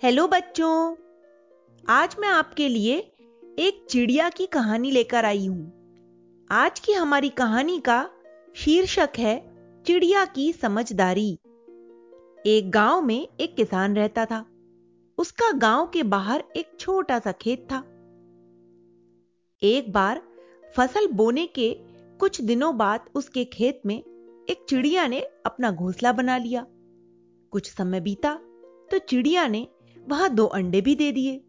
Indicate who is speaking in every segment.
Speaker 1: Hello बच्चों, आज मैं आपके लिए एक चिड़िया की कहानी लेकर आई हूँ। आज की हमारी कहानी का शीर्षक है चिड़िया की समझदारी। एक गाँव में एक किसान रहता था। उसका गाँव के बाहर एक छोटा सा खेत था। एक बार फ़सल बोने के कुछ दिनों बाद उसके खेत में एक चिड़िया ने अपना घोंसला बना लिया। कुछ समय बीता तो चिड़िया ने वहाँ दो अंडे भी दे दिए।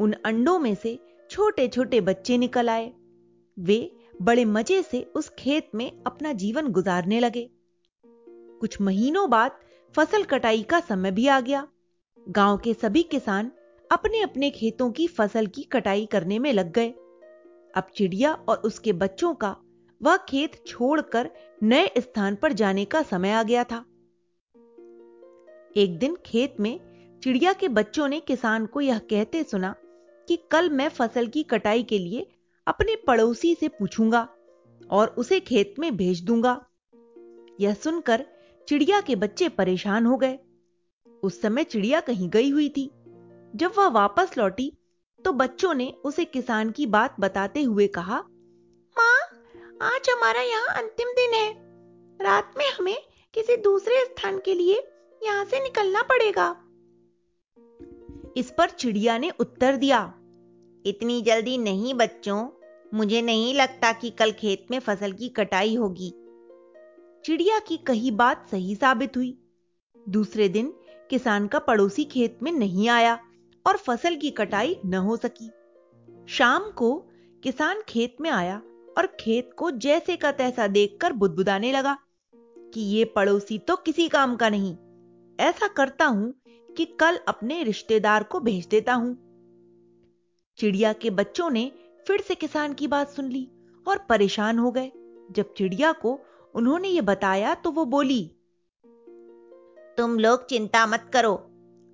Speaker 1: उन अंडों में से छोटे छोटे बच्चे निकल आए। वे बड़े मज़े से उस खेत में अपना जीवन गुजारने लगे। कुछ महीनों बाद फ़सल कटाई का समय भी आ गया। गाँव के सभी किसान अपने अपने खेतों की फ़सल की कटाई करने में लग गए। अब चिड़िया और उसके बच्चों का वह खेत छोड़कर नए स्थान पर जाने का समय आ गया था। एक दिन खेत में चिड़िया के बच्चों ने किसान को यह कहते सुना कि कल मैं फ़सल की कटाई के लिए अपने पड़ोसी से पूछूँगा और उसे खेत में भेज दूँगा। यह सुनकर चिड़िया के बच्चे परेशान हो गए। उस समय चिड़िया कहीं गई हुई थी। जब वह वापस लौटी तो बच्चों ने उसे किसान की बात बताते हुए कहा,
Speaker 2: माँ, आज हमारा यहाँ अंतिम दिन है। रात में हमें किसी दूसरे स्थान के लिए यहाँ से निकलना पड़ेगा।
Speaker 1: इस पर चिड़िया ने उत्तर दिया,
Speaker 3: इतनी जल्दी नहीं बच्चों, मुझे नहीं लगता कि कल खेत में फ़सल की कटाई होगी।
Speaker 1: चिड़िया की कही बात सही साबित हुई। दूसरे दिन किसान का पड़ोसी खेत में नहीं आया और फ़सल की कटाई न हो सकी। शाम को किसान खेत में आया और खेत को जैसे का तैसा देखकर बुदबुदाने लगा कि ये पड़ोसी तो किसी काम का नहीं, ऐसा करता हूँ कि कल अपने रिश्तेदार को भेज देता हूँ। चिड़िया के बच्चों ने फिर से किसान की बात सुन ली और परेशान हो गए। जब चिड़िया को उन्होंने ये बताया तो वो बोली,
Speaker 3: तुम लोग चिंता मत करो।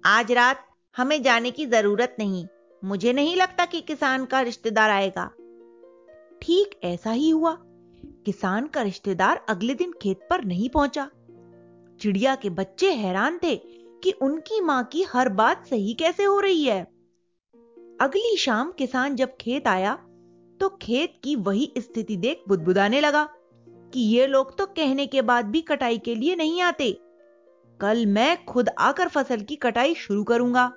Speaker 3: आज रात हमें जाने की ज़रूरत नहीं। मुझे नहीं लगता कि किसान का रिश्तेदार आएगा।
Speaker 1: ठीक ऐसा ही हुआ। किसान का रिश्तेदार अगले दिन खेत पर नहीं पहुँचा। चिड़िया के बच्चे हैरान थे कि उनकी माँ की हर बात सही कैसे हो रही है? अगली शाम किसान जब खेत आया तो खेत की वही स्थिति देख बुदबुदाने लगा कि ये लोग तो कहने के बाद भी कटाई के लिए नहीं आते। कल मैं खुद आकर फ़सल की कटाई शुरू करूँगा।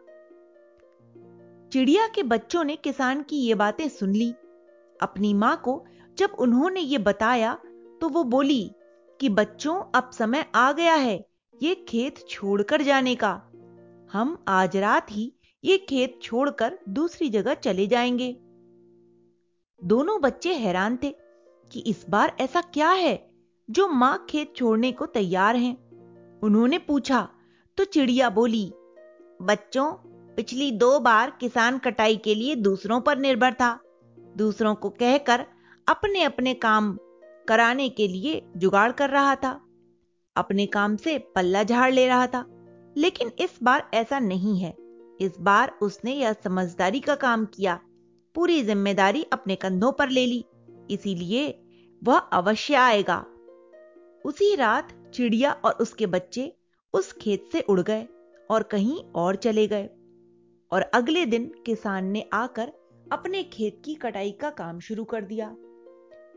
Speaker 1: चिड़िया के बच्चों ने किसान की ये बातें सुन ली। अपनी माँ को जब उन्होंने ये बताया तो वो बोली कि बच्चों, अब समय आ गया है। ये खेत छोड़कर जाने का। हम आज रात ही ये खेत छोड़कर दूसरी जगह चले जाएँगे। दोनों बच्चे हैरान थे कि इस बार ऐसा क्या है जो माँ खेत छोड़ने को तैयार हैं। उन्होंने पूछा तो चिड़िया बोली,
Speaker 3: बच्चों, पिछली दो बार किसान कटाई के लिए दूसरों पर निर्भर था। दूसरों को कहकर अपने अपने काम कराने के लिए जुगाड़ कर रहा था। अपने काम से पल्ला झाड़ ले रहा था। लेकिन इस बार ऐसा नहीं है। इस बार उसने यह समझदारी का काम किया। पूरी ज़िम्मेदारी अपने कंधों पर ले ली। इसीलिए वह अवश्य आएगा। उसी रात चिड़िया और उसके बच्चे उस खेत से उड़ गए और कहीं और चले गए। और अगले दिन किसान ने आकर अपने खेत की कटाई का काम शुरू कर दिया।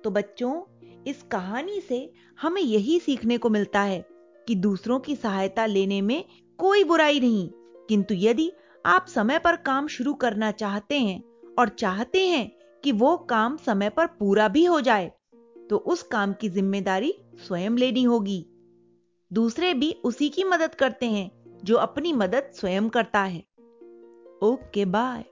Speaker 3: तो बच्चों, इस कहानी से हमें यही सीखने को मिलता है कि दूसरों की सहायता लेने में कोई बुराई नहीं। किंतु यदि आप समय पर काम शुरू करना चाहते हैं और चाहते हैं कि वो काम समय पर पूरा भी हो जाए तो उस काम की ज़िम्मेदारी स्वयं लेनी होगी। दूसरे भी उसी की मदद करते हैं, जो अपनी मदद स्वयं करता है। Okay, bye.